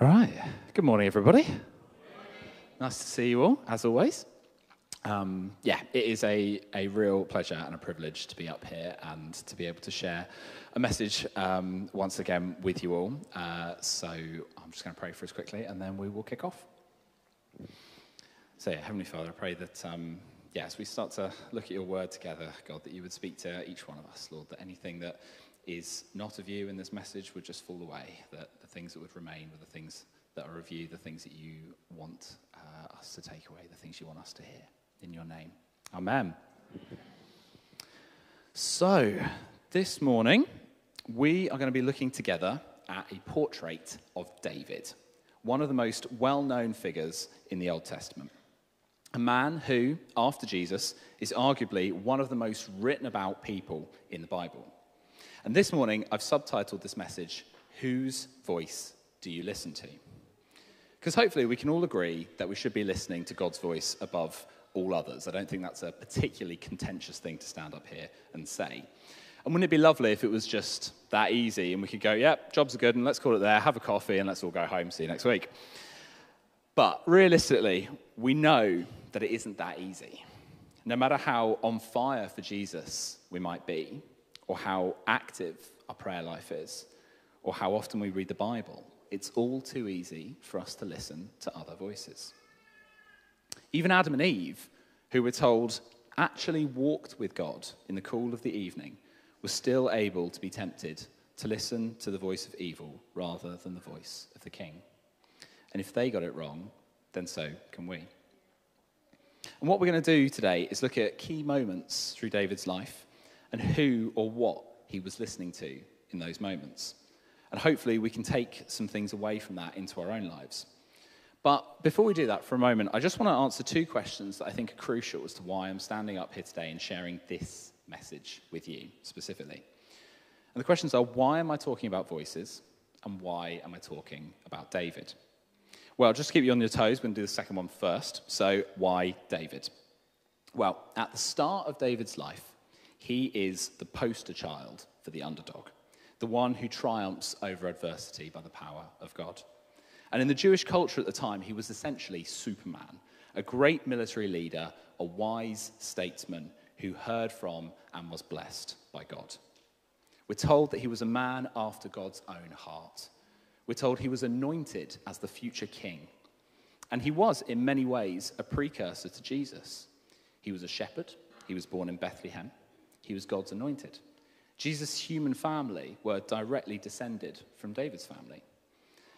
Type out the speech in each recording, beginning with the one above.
All right. Good morning, everybody. Nice to see you all, as always. Um, yeah, it is a, a real pleasure and a privilege to be up here and to be able to share a message um, once again with you all. Uh, so I'm just going to pray for us quickly and then we will kick off. So, yeah, Heavenly Father, I pray that, um, yeah, as we start to look at your word together, God, that you would speak to each one of us, Lord, that anything that is not of you in this message would just fall away, that the things that would remain were the things that are of you, the things that you want uh, us to take away, the things you want us to hear. In your name. Amen. So, this morning, we are going to be looking together at a portrait of David, one of the most well known figures in the Old Testament. A man who, after Jesus, is arguably one of the most written about people in the Bible. And this morning, I've subtitled this message, Whose Voice Do You Listen to? Because hopefully, we can all agree that we should be listening to God's voice above all others. I don't think that's a particularly contentious thing to stand up here and say. And wouldn't it be lovely if it was just that easy and we could go, yep, jobs are good, and let's call it there, have a coffee, and let's all go home, see you next week? But realistically, we know that it isn't that easy. No matter how on fire for Jesus we might be, or how active our prayer life is, or how often we read the Bible, it's all too easy for us to listen to other voices. Even Adam and Eve, who we're told actually walked with God in the cool of the evening, were still able to be tempted to listen to the voice of evil rather than the voice of the king. And if they got it wrong, then so can we. And what we're going to do today is look at key moments through David's life and who or what he was listening to in those moments. And hopefully, we can take some things away from that into our own lives. But before we do that for a moment, I just want to answer two questions that I think are crucial as to why I'm standing up here today and sharing this message with you specifically. And the questions are why am I talking about voices? And why am I talking about David? Well, just to keep you on your toes, we're going to do the second one first. So, why David? Well, at the start of David's life, he is the poster child for the underdog, the one who triumphs over adversity by the power of God. And in the Jewish culture at the time, he was essentially Superman, a great military leader, a wise statesman who heard from and was blessed by God. We're told that he was a man after God's own heart. We're told he was anointed as the future king. And he was, in many ways, a precursor to Jesus. He was a shepherd, he was born in Bethlehem, he was God's anointed. Jesus' human family were directly descended from David's family.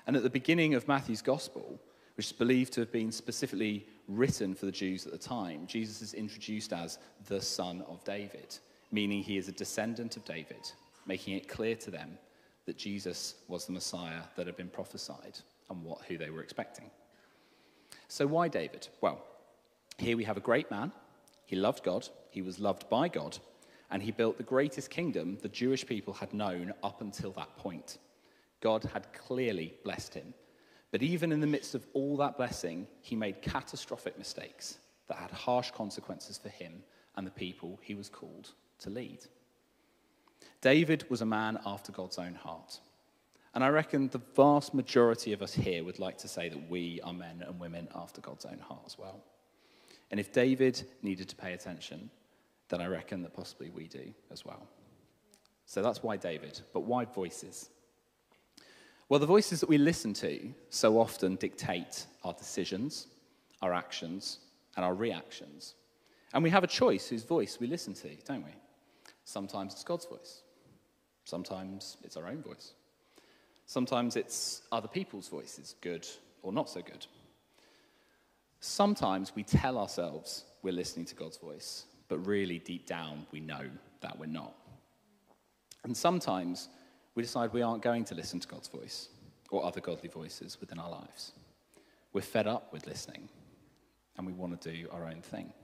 And at the beginning of Matthew's gospel, which is believed to have been specifically written for the Jews at the time, Jesus is introduced as the son of David, meaning he is a descendant of David, making it clear to them that Jesus was the Messiah that had been prophesied and what, who they were expecting. So, why David? Well, here we have a great man. He loved God, he was loved by God, and he built the greatest kingdom the Jewish people had known up until that point. God had clearly blessed him. But even in the midst of all that blessing, he made catastrophic mistakes that had harsh consequences for him and the people he was called to lead. David was a man after God's own heart. And I reckon the vast majority of us here would like to say that we are men and women after God's own heart as well. And if David needed to pay attention, then I reckon that possibly we do as well. So that's why David. But why voices? Well, the voices that we listen to so often dictate our decisions, our actions, and our reactions. And we have a choice whose voice we listen to, don't we? Sometimes it's God's voice, sometimes it's our own voice, sometimes it's other people's voices, good or not so good. Sometimes we tell ourselves we're listening to God's voice, but really deep down we know that we're not. And sometimes we decide we aren't going to listen to God's voice or other godly voices within our lives. We're fed up with listening and we want to do our own thing.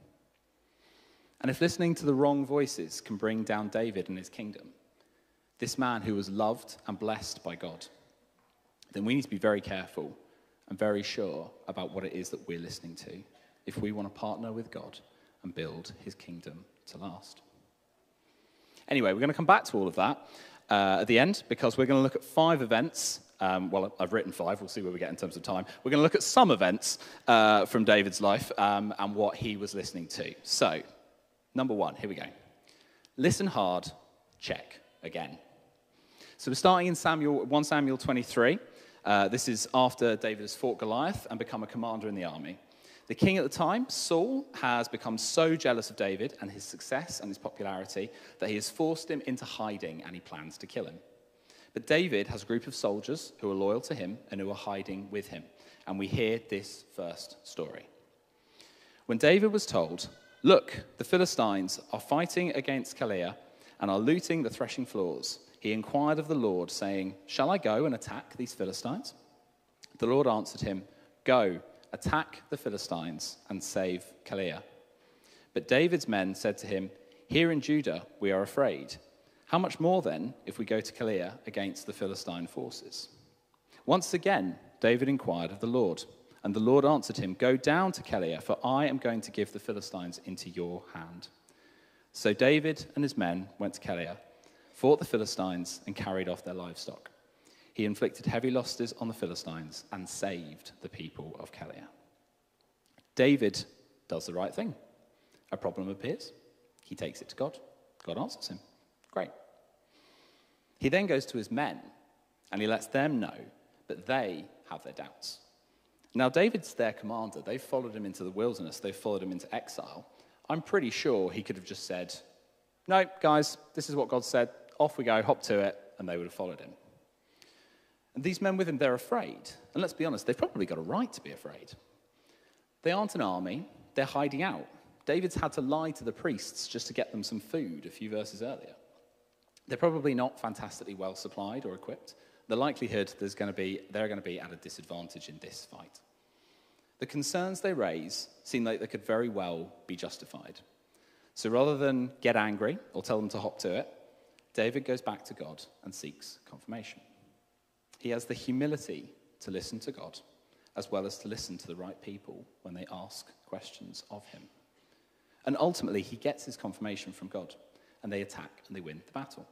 And if listening to the wrong voices can bring down David and his kingdom, this man who was loved and blessed by God, then we need to be very careful and very sure about what it is that we're listening to if we want to partner with God and build his kingdom to last. Anyway, we're going to come back to all of that uh, at the end because we're going to look at five events Um, well, I've written five. We'll see where we get in terms of time. We're going to look at some events uh, from David's life um, and what he was listening to. So, number one, here we go. Listen hard, check again. So we're starting in Samuel, 1 Samuel 23. Uh, this is after David has fought Goliath and become a commander in the army. The king at the time, Saul, has become so jealous of David and his success and his popularity that he has forced him into hiding and he plans to kill him. But David has a group of soldiers who are loyal to him and who are hiding with him. And we hear this first story. When David was told, Look, the Philistines are fighting against Keilah and are looting the threshing floors, he inquired of the Lord, saying, Shall I go and attack these Philistines? The Lord answered him, Go, attack the Philistines and save Keilah. But David's men said to him, Here in Judah we are afraid. How much more then if we go to Keilah against the Philistine forces? Once again, David inquired of the Lord, and the Lord answered him, Go down to Keilah, for I am going to give the Philistines into your hand. So David and his men went to Keilah fought the Philistines, and carried off their livestock. He inflicted heavy losses on the Philistines and saved the people of Keilah. David does the right thing. A problem appears. He takes it to God. God answers him. Great. He then goes to his men and he lets them know that they have their doubts. Now, David's their commander. They've followed him into the wilderness, they've followed him into exile. I'm pretty sure he could have just said, No, guys, this is what God said off we go, hop to it, and they would have followed him. And these men with him, they're afraid. And let's be honest, they've probably got a right to be afraid. They aren't an army, they're hiding out. David's had to lie to the priests just to get them some food a few verses earlier. They're probably not fantastically well supplied or equipped. The likelihood there's going to be, they're going to be at a disadvantage in this fight. The concerns they raise seem like they could very well be justified. So rather than get angry or tell them to hop to it, David goes back to God and seeks confirmation. He has the humility to listen to God, as well as to listen to the right people when they ask questions of him. And ultimately, he gets his confirmation from God, and they attack and they win the battle.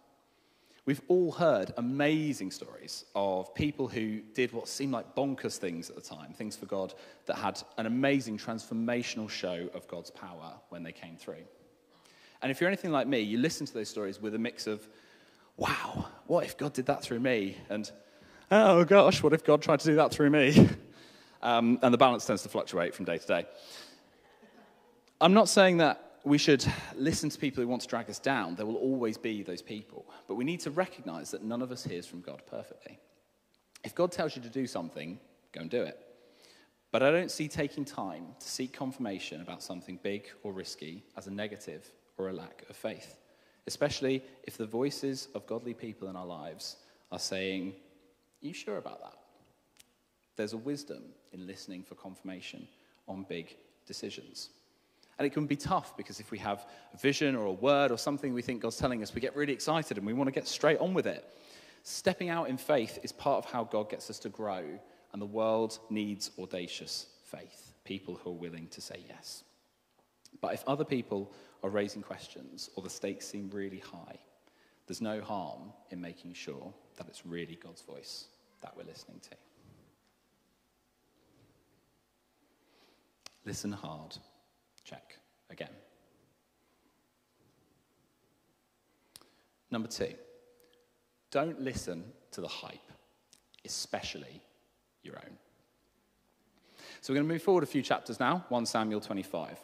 We've all heard amazing stories of people who did what seemed like bonkers things at the time, things for God that had an amazing transformational show of God's power when they came through. And if you're anything like me, you listen to those stories with a mix of, wow, what if God did that through me? And, oh gosh, what if God tried to do that through me? Um, and the balance tends to fluctuate from day to day. I'm not saying that we should listen to people who want to drag us down. There will always be those people. But we need to recognize that none of us hears from God perfectly. If God tells you to do something, go and do it. But I don't see taking time to seek confirmation about something big or risky as a negative or a lack of faith, especially if the voices of godly people in our lives are saying, Are you sure about that? There's a wisdom in listening for confirmation on big decisions. And it can be tough because if we have a vision or a word or something we think God's telling us, we get really excited and we want to get straight on with it. Stepping out in faith is part of how God gets us to grow, and the world needs audacious faith, people who are willing to say yes. But if other people are raising questions or the stakes seem really high, there's no harm in making sure that it's really God's voice that we're listening to. Listen hard. Check again. Number two, don't listen to the hype, especially your own. So we're going to move forward a few chapters now, 1 Samuel 25.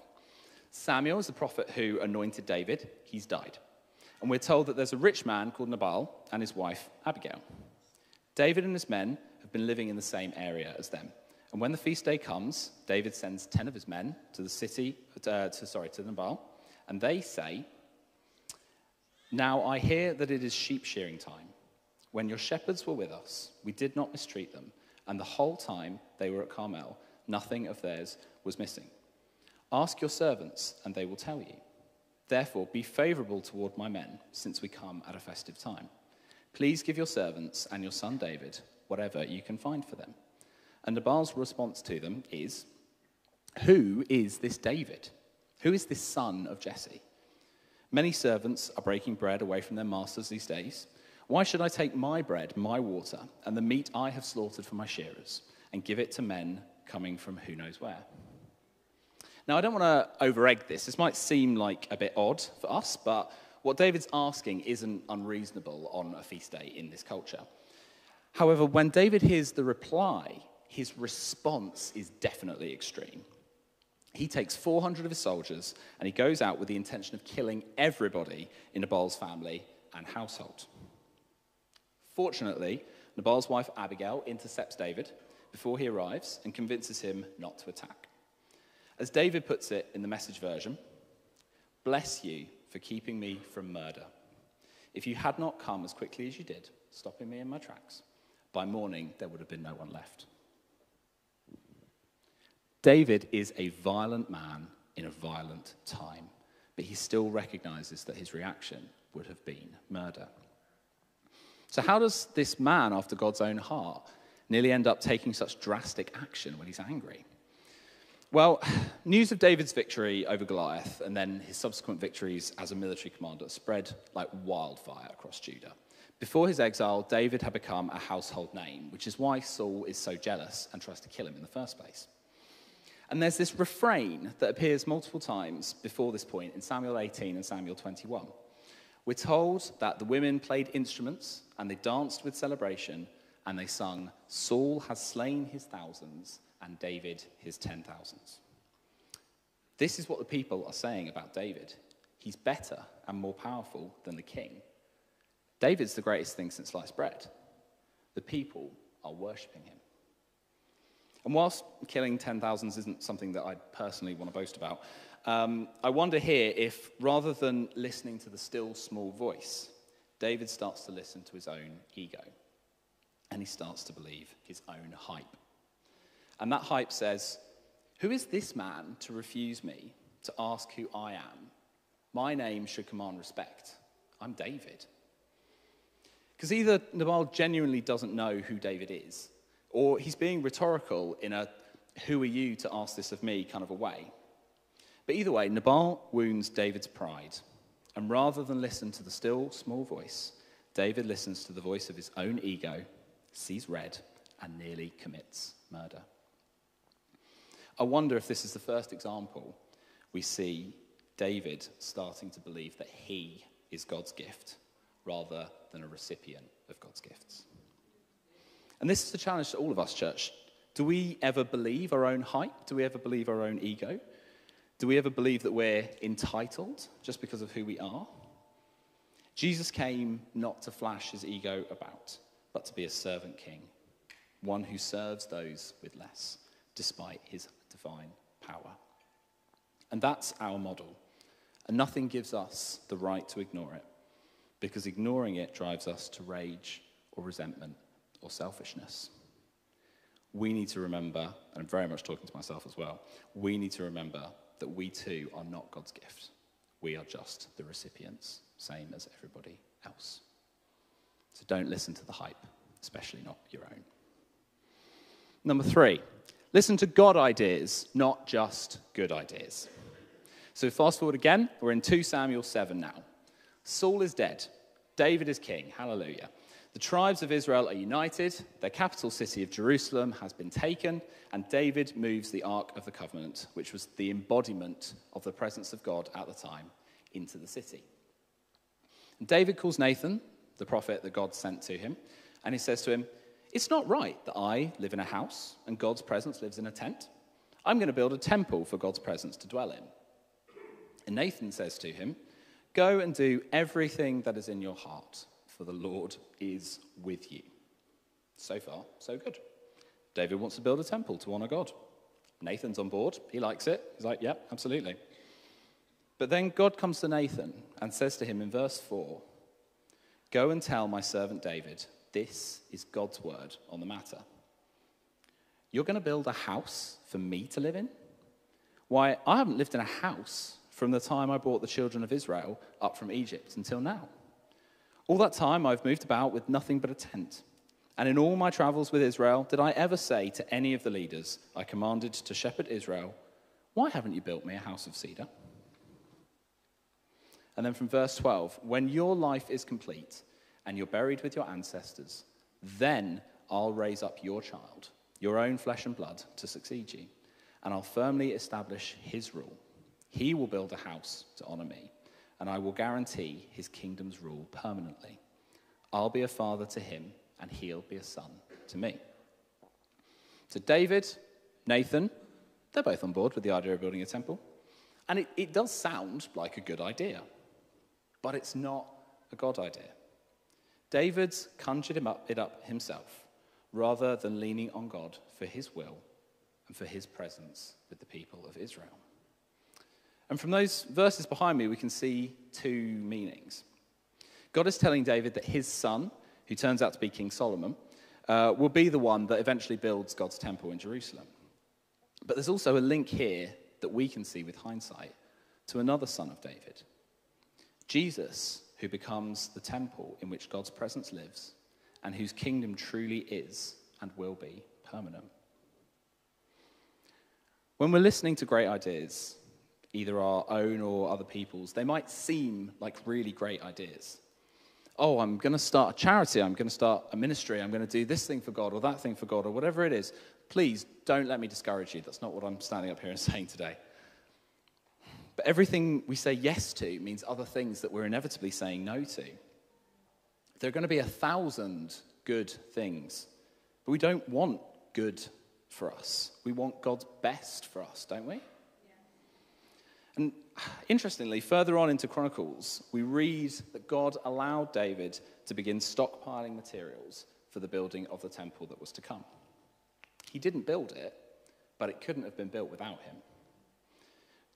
Samuel is the prophet who anointed David. He's died. And we're told that there's a rich man called Nabal and his wife Abigail. David and his men have been living in the same area as them. And when the feast day comes, David sends 10 of his men to the city, uh, to, sorry, to Nabal, and they say, Now I hear that it is sheep shearing time. When your shepherds were with us, we did not mistreat them, and the whole time they were at Carmel, nothing of theirs was missing. Ask your servants, and they will tell you. Therefore, be favorable toward my men, since we come at a festive time. Please give your servants and your son David whatever you can find for them. And Nabal's response to them is Who is this David? Who is this son of Jesse? Many servants are breaking bread away from their masters these days. Why should I take my bread, my water, and the meat I have slaughtered for my shearers, and give it to men coming from who knows where? Now, I don't want to overegg this. This might seem like a bit odd for us, but what David's asking isn't unreasonable on a feast day in this culture. However, when David hears the reply, his response is definitely extreme. He takes 400 of his soldiers and he goes out with the intention of killing everybody in Nabal's family and household. Fortunately, Nabal's wife Abigail intercepts David before he arrives and convinces him not to attack. As David puts it in the message version, bless you for keeping me from murder. If you had not come as quickly as you did, stopping me in my tracks, by morning there would have been no one left. David is a violent man in a violent time, but he still recognizes that his reaction would have been murder. So, how does this man after God's own heart nearly end up taking such drastic action when he's angry? Well, news of David's victory over Goliath and then his subsequent victories as a military commander spread like wildfire across Judah. Before his exile, David had become a household name, which is why Saul is so jealous and tries to kill him in the first place. And there's this refrain that appears multiple times before this point in Samuel 18 and Samuel 21. We're told that the women played instruments and they danced with celebration and they sung, Saul has slain his thousands and David his ten thousands. This is what the people are saying about David. He's better and more powerful than the king. David's the greatest thing since sliced bread. The people are worshipping him. And whilst killing ten thousands isn't something that I personally want to boast about, um, I wonder here if rather than listening to the still small voice, David starts to listen to his own ego and he starts to believe his own hype. And that hype says, Who is this man to refuse me, to ask who I am? My name should command respect. I'm David. Because either Nabal genuinely doesn't know who David is, or he's being rhetorical in a who are you to ask this of me kind of a way. But either way, Nabal wounds David's pride. And rather than listen to the still small voice, David listens to the voice of his own ego, sees red, and nearly commits murder. I wonder if this is the first example we see David starting to believe that he is God's gift rather than a recipient of God's gifts. And this is the challenge to all of us, church. Do we ever believe our own hype? Do we ever believe our own ego? Do we ever believe that we're entitled just because of who we are? Jesus came not to flash his ego about, but to be a servant king, one who serves those with less, despite his divine power. And that's our model. And nothing gives us the right to ignore it, because ignoring it drives us to rage or resentment or selfishness. We need to remember, and I'm very much talking to myself as well, we need to remember that we too are not God's gift. We are just the recipients, same as everybody else. So don't listen to the hype, especially not your own. Number three, listen to God ideas, not just good ideas. So fast forward again, we're in 2 Samuel 7 now. Saul is dead, David is king, hallelujah. The tribes of Israel are united, their capital city of Jerusalem has been taken, and David moves the Ark of the Covenant, which was the embodiment of the presence of God at the time, into the city. And David calls Nathan, the prophet that God sent to him, and he says to him, It's not right that I live in a house and God's presence lives in a tent. I'm going to build a temple for God's presence to dwell in. And Nathan says to him, Go and do everything that is in your heart for the Lord is with you. So far, so good. David wants to build a temple to honor God. Nathan's on board. He likes it. He's like, yep, yeah, absolutely. But then God comes to Nathan and says to him in verse 4 Go and tell my servant David, this is God's word on the matter. You're going to build a house for me to live in? Why, I haven't lived in a house from the time I brought the children of Israel up from Egypt until now. All that time I've moved about with nothing but a tent. And in all my travels with Israel, did I ever say to any of the leaders I commanded to shepherd Israel, Why haven't you built me a house of cedar? And then from verse 12, when your life is complete and you're buried with your ancestors. Then I'll raise up your child, your own flesh and blood, to succeed you, and I'll firmly establish his rule. He will build a house to honor me, and I will guarantee his kingdom's rule permanently. I'll be a father to him, and he'll be a son to me. So, David, Nathan, they're both on board with the idea of building a temple. And it, it does sound like a good idea, but it's not a God idea. David's conjured him up, it up himself rather than leaning on God for his will and for his presence with the people of Israel. And from those verses behind me, we can see two meanings. God is telling David that his son, who turns out to be King Solomon, uh, will be the one that eventually builds God's temple in Jerusalem. But there's also a link here that we can see with hindsight to another son of David, Jesus, who becomes the temple in which God's presence lives and whose kingdom truly is and will be permanent. When we're listening to great ideas, either our own or other people's, they might seem like really great ideas. Oh, I'm going to start a charity, I'm going to start a ministry, I'm going to do this thing for God or that thing for God or whatever it is. Please don't let me discourage you. That's not what I'm standing up here and saying today. But everything we say yes to means other things that we're inevitably saying no to. There are going to be a thousand good things, but we don't want good for us. We want God's best for us, don't we? Yeah. And interestingly, further on into Chronicles, we read that God allowed David to begin stockpiling materials for the building of the temple that was to come. He didn't build it, but it couldn't have been built without him.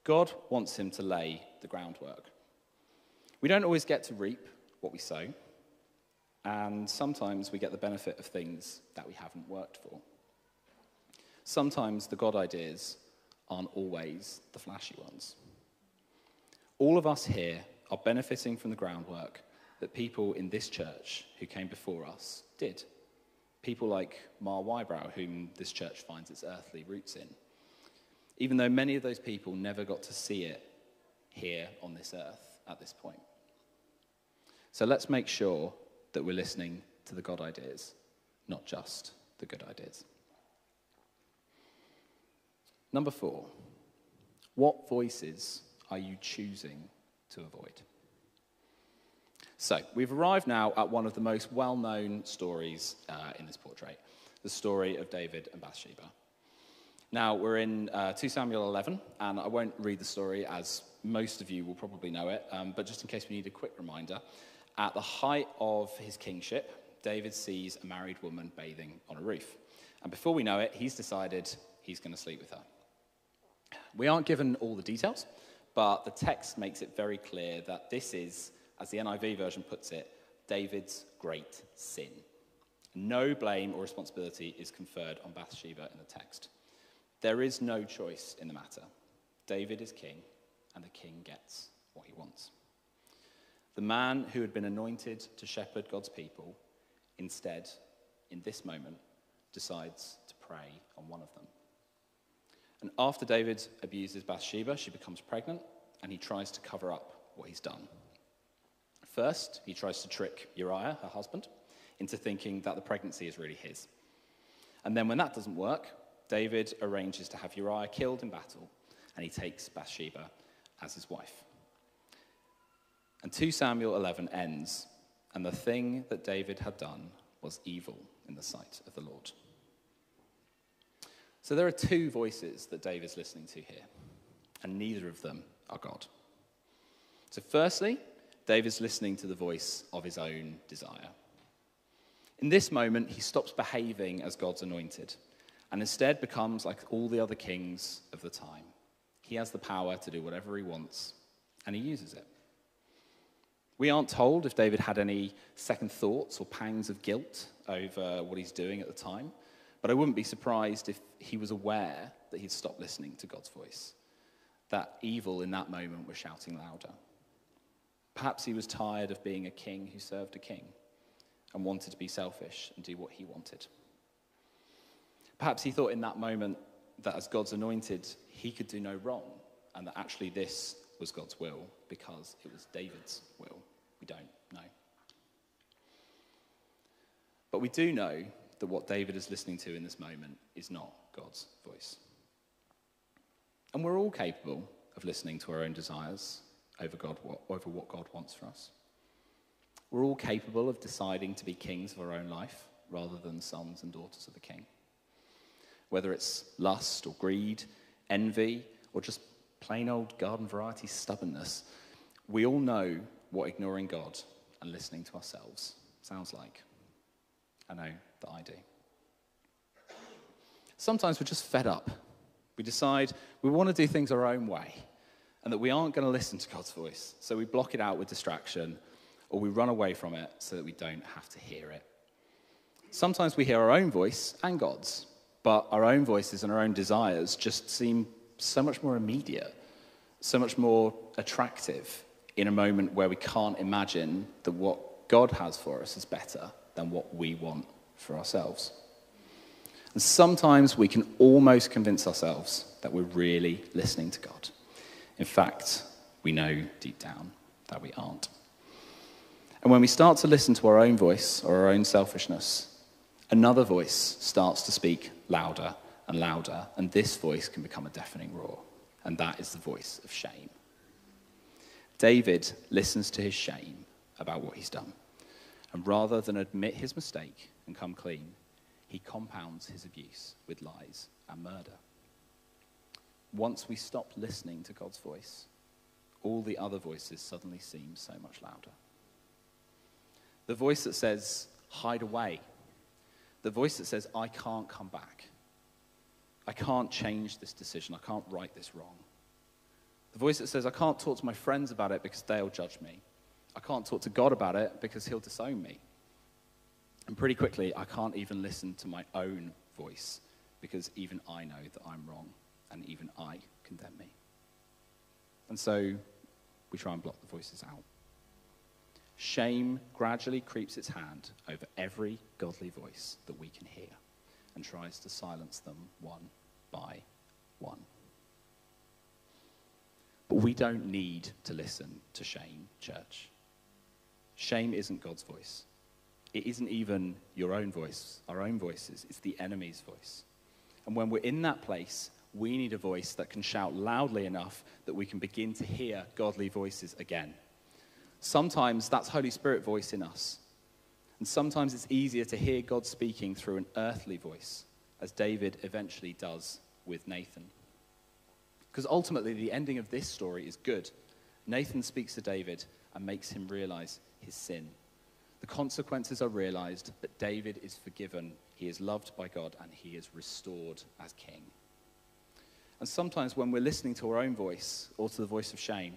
God wants him to lay the groundwork. We don't always get to reap what we sow, and sometimes we get the benefit of things that we haven't worked for. Sometimes the God ideas aren't always the flashy ones. All of us here are benefiting from the groundwork that people in this church who came before us did people like Mar Wybrow, whom this church finds its earthly roots in. Even though many of those people never got to see it here on this earth at this point. So let's make sure that we're listening to the God ideas, not just the good ideas. Number four, what voices are you choosing to avoid? So, we've arrived now at one of the most well known stories uh, in this portrait the story of David and Bathsheba. Now, we're in uh, 2 Samuel 11, and I won't read the story as most of you will probably know it, um, but just in case we need a quick reminder, at the height of his kingship, David sees a married woman bathing on a roof. And before we know it, he's decided he's going to sleep with her. We aren't given all the details, but the text makes it very clear that this is as the NIV version puts it, David's great sin. No blame or responsibility is conferred on Bathsheba in the text. There is no choice in the matter. David is king, and the king gets what he wants. The man who had been anointed to shepherd God's people, instead, in this moment, decides to prey on one of them. And after David abuses Bathsheba, she becomes pregnant, and he tries to cover up what he's done. First, he tries to trick Uriah, her husband, into thinking that the pregnancy is really his. And then, when that doesn't work, David arranges to have Uriah killed in battle, and he takes Bathsheba as his wife. And 2 Samuel 11 ends, and the thing that David had done was evil in the sight of the Lord. So there are two voices that David's listening to here, and neither of them are God. So, firstly, David's listening to the voice of his own desire. In this moment, he stops behaving as God's anointed and instead becomes like all the other kings of the time. He has the power to do whatever he wants, and he uses it. We aren't told if David had any second thoughts or pangs of guilt over what he's doing at the time, but I wouldn't be surprised if he was aware that he'd stopped listening to God's voice, that evil in that moment was shouting louder. Perhaps he was tired of being a king who served a king and wanted to be selfish and do what he wanted. Perhaps he thought in that moment that as God's anointed, he could do no wrong, and that actually this was God's will because it was David's will. We don't know. But we do know that what David is listening to in this moment is not God's voice. And we're all capable of listening to our own desires over, God, over what God wants for us. We're all capable of deciding to be kings of our own life rather than sons and daughters of the king. Whether it's lust or greed, envy, or just plain old garden variety stubbornness, we all know what ignoring God and listening to ourselves sounds like. I know that I do. Sometimes we're just fed up. We decide we want to do things our own way and that we aren't going to listen to God's voice. So we block it out with distraction or we run away from it so that we don't have to hear it. Sometimes we hear our own voice and God's, but our own voices and our own desires just seem so much more immediate, so much more attractive in a moment where we can't imagine that what God has for us is better than what we want for ourselves. And sometimes we can almost convince ourselves that we're really listening to God. In fact, we know deep down that we aren't. And when we start to listen to our own voice or our own selfishness, another voice starts to speak louder and louder, and this voice can become a deafening roar. And that is the voice of shame. David listens to his shame about what he's done. And rather than admit his mistake and come clean, he compounds his abuse with lies and murder. Once we stop listening to God's voice, all the other voices suddenly seem so much louder. The voice that says, hide away. The voice that says, I can't come back. I can't change this decision. I can't right this wrong. The voice that says, I can't talk to my friends about it because they'll judge me. I can't talk to God about it because he'll disown me. And pretty quickly, I can't even listen to my own voice because even I know that I'm wrong and even I condemn me. And so we try and block the voices out. Shame gradually creeps its hand over every godly voice that we can hear and tries to silence them one by one. But we don't need to listen to shame, church. Shame isn't God's voice. It isn't even your own voice, our own voices. It's the enemy's voice. And when we're in that place, we need a voice that can shout loudly enough that we can begin to hear godly voices again. Sometimes that's Holy Spirit voice in us. And sometimes it's easier to hear God speaking through an earthly voice, as David eventually does with Nathan. Because ultimately, the ending of this story is good. Nathan speaks to David and makes him realize his sin. The consequences are realized that David is forgiven, he is loved by God, and he is restored as king. And sometimes when we're listening to our own voice or to the voice of shame,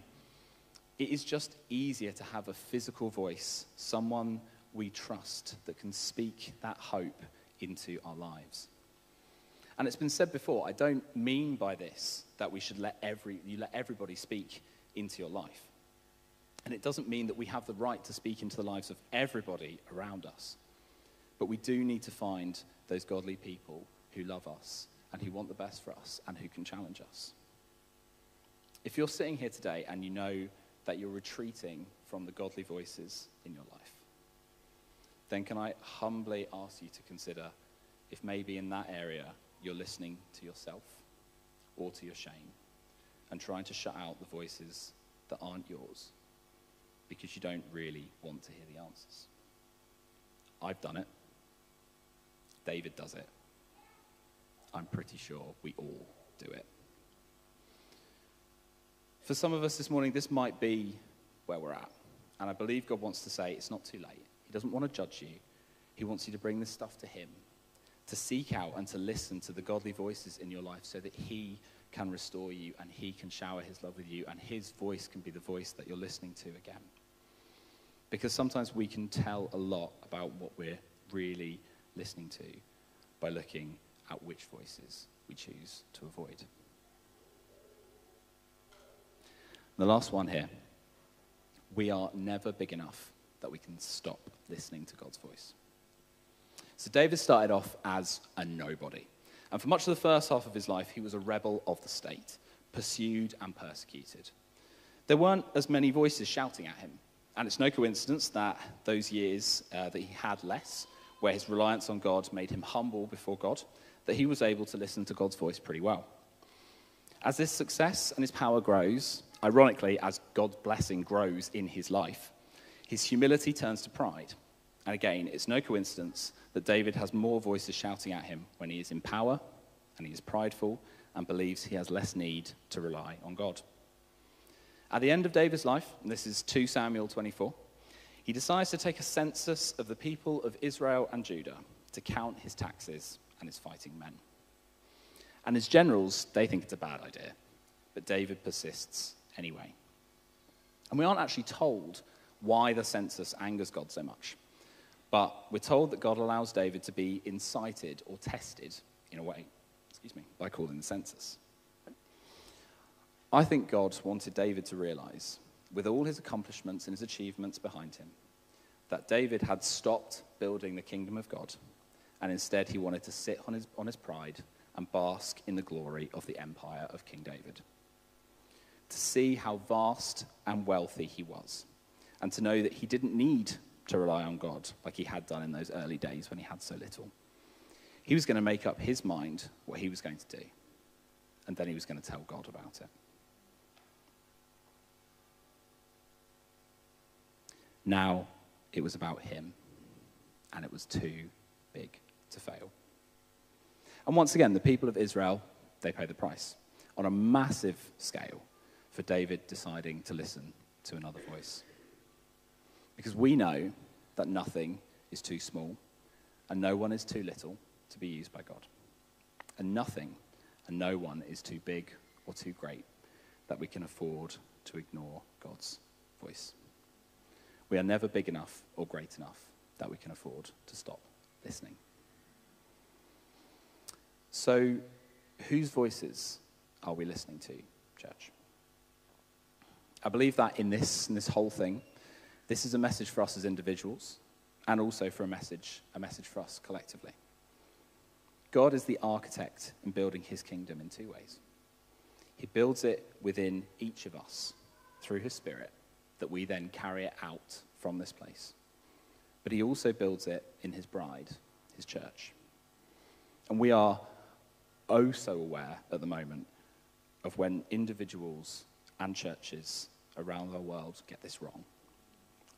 it is just easier to have a physical voice, someone we trust that can speak that hope into our lives. And it's been said before, I don't mean by this that we should let every, you let everybody speak into your life. And it doesn't mean that we have the right to speak into the lives of everybody around us. But we do need to find those godly people who love us and who want the best for us and who can challenge us. If you're sitting here today and you know that you're retreating from the godly voices in your life, then can I humbly ask you to consider if maybe in that area you're listening to yourself or to your shame and trying to shut out the voices that aren't yours because you don't really want to hear the answers. I've done it. David does it. I'm pretty sure we all do it. For some of us this morning, this might be where we're at. And I believe God wants to say it's not too late. He doesn't want to judge you, He wants you to bring this stuff to Him, to seek out and to listen to the godly voices in your life so that He can restore you and He can shower His love with you and His voice can be the voice that you're listening to again. Because sometimes we can tell a lot about what we're really listening to by looking at which voices we choose to avoid. The last one here we are never big enough that we can stop listening to God's voice. So David started off as a nobody. And for much of the first half of his life, he was a rebel of the state, pursued and persecuted. There weren't as many voices shouting at him. And it's no coincidence that those years uh, that he had less where his reliance on God made him humble before God, that he was able to listen to God's voice pretty well. As this success and his power grows, ironically, as God's blessing grows in his life, his humility turns to pride. And again, it's no coincidence that David has more voices shouting at him when he is in power and he is prideful and believes he has less need to rely on God. At the end of David's life, and this is 2 Samuel 24, he decides to take a census of the people of Israel and Judah to count his taxes and his fighting men. And his generals, they think it's a bad idea, but David persists anyway. And we aren't actually told why the census angers God so much, but we're told that God allows David to be incited or tested in a way, excuse me, by calling the census. I think God wanted David to realize, with all his accomplishments and his achievements behind him, that David had stopped building the kingdom of God, and instead he wanted to sit on his, on his pride and bask in the glory of the empire of King David. To see how vast and wealthy he was, and to know that he didn't need to rely on God like he had done in those early days when he had so little. He was going to make up his mind what he was going to do, and then he was going to tell God about it. Now it was about him, and it was too big to fail. And once again, the people of Israel, they pay the price on a massive scale for David deciding to listen to another voice. Because we know that nothing is too small and no one is too little to be used by God. And nothing and no one is too big or too great that we can afford to ignore God's voice. We are never big enough or great enough that we can afford to stop listening. So, whose voices are we listening to, church? I believe that in this, in this whole thing, this is a message for us as individuals and also for a message, a message for us collectively. God is the architect in building his kingdom in two ways. He builds it within each of us through his spirit, that we then carry it out from this place. But he also builds it in his bride, his church. And we are oh so aware at the moment of when individuals and churches around the world get this wrong.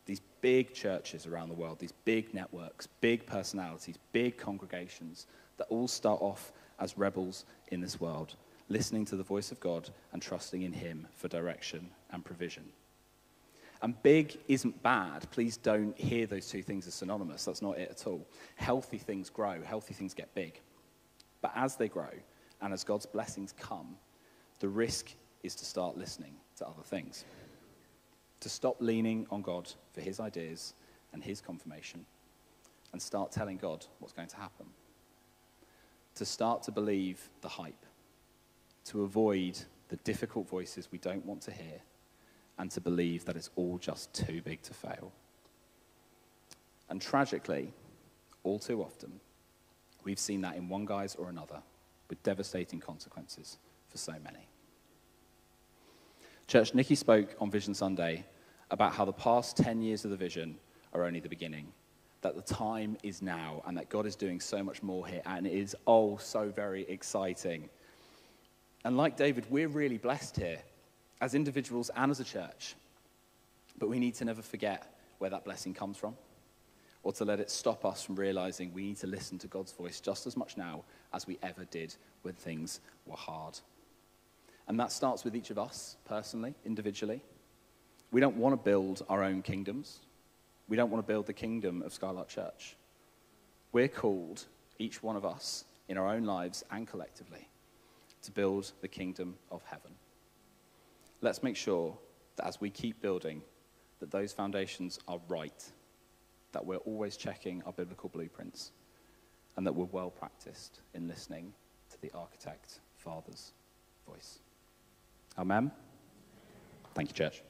These big churches around the world, these big networks, big personalities, big congregations that all start off as rebels in this world, listening to the voice of God and trusting in Him for direction and provision. And big isn't bad. Please don't hear those two things as synonymous. That's not it at all. Healthy things grow, healthy things get big. But as they grow and as God's blessings come, the risk is to start listening to other things. To stop leaning on God for his ideas and his confirmation and start telling God what's going to happen. To start to believe the hype. To avoid the difficult voices we don't want to hear and to believe that it's all just too big to fail. And tragically, all too often, we've seen that in one guise or another with devastating consequences for so many. Church, Nikki spoke on Vision Sunday about how the past 10 years of the vision are only the beginning, that the time is now, and that God is doing so much more here, and it is oh so very exciting. And like David, we're really blessed here as individuals and as a church. But we need to never forget where that blessing comes from or to let it stop us from realizing we need to listen to God's voice just as much now as we ever did when things were hard. And that starts with each of us personally, individually. We don't want to build our own kingdoms. We don't want to build the kingdom of Skylark Church. We're called, each one of us, in our own lives and collectively, to build the kingdom of heaven. Let's make sure that as we keep building, that those foundations are right that we're always checking our biblical blueprints and that we're well practiced in listening to the architect, Father's voice. Amen. Thank you, church.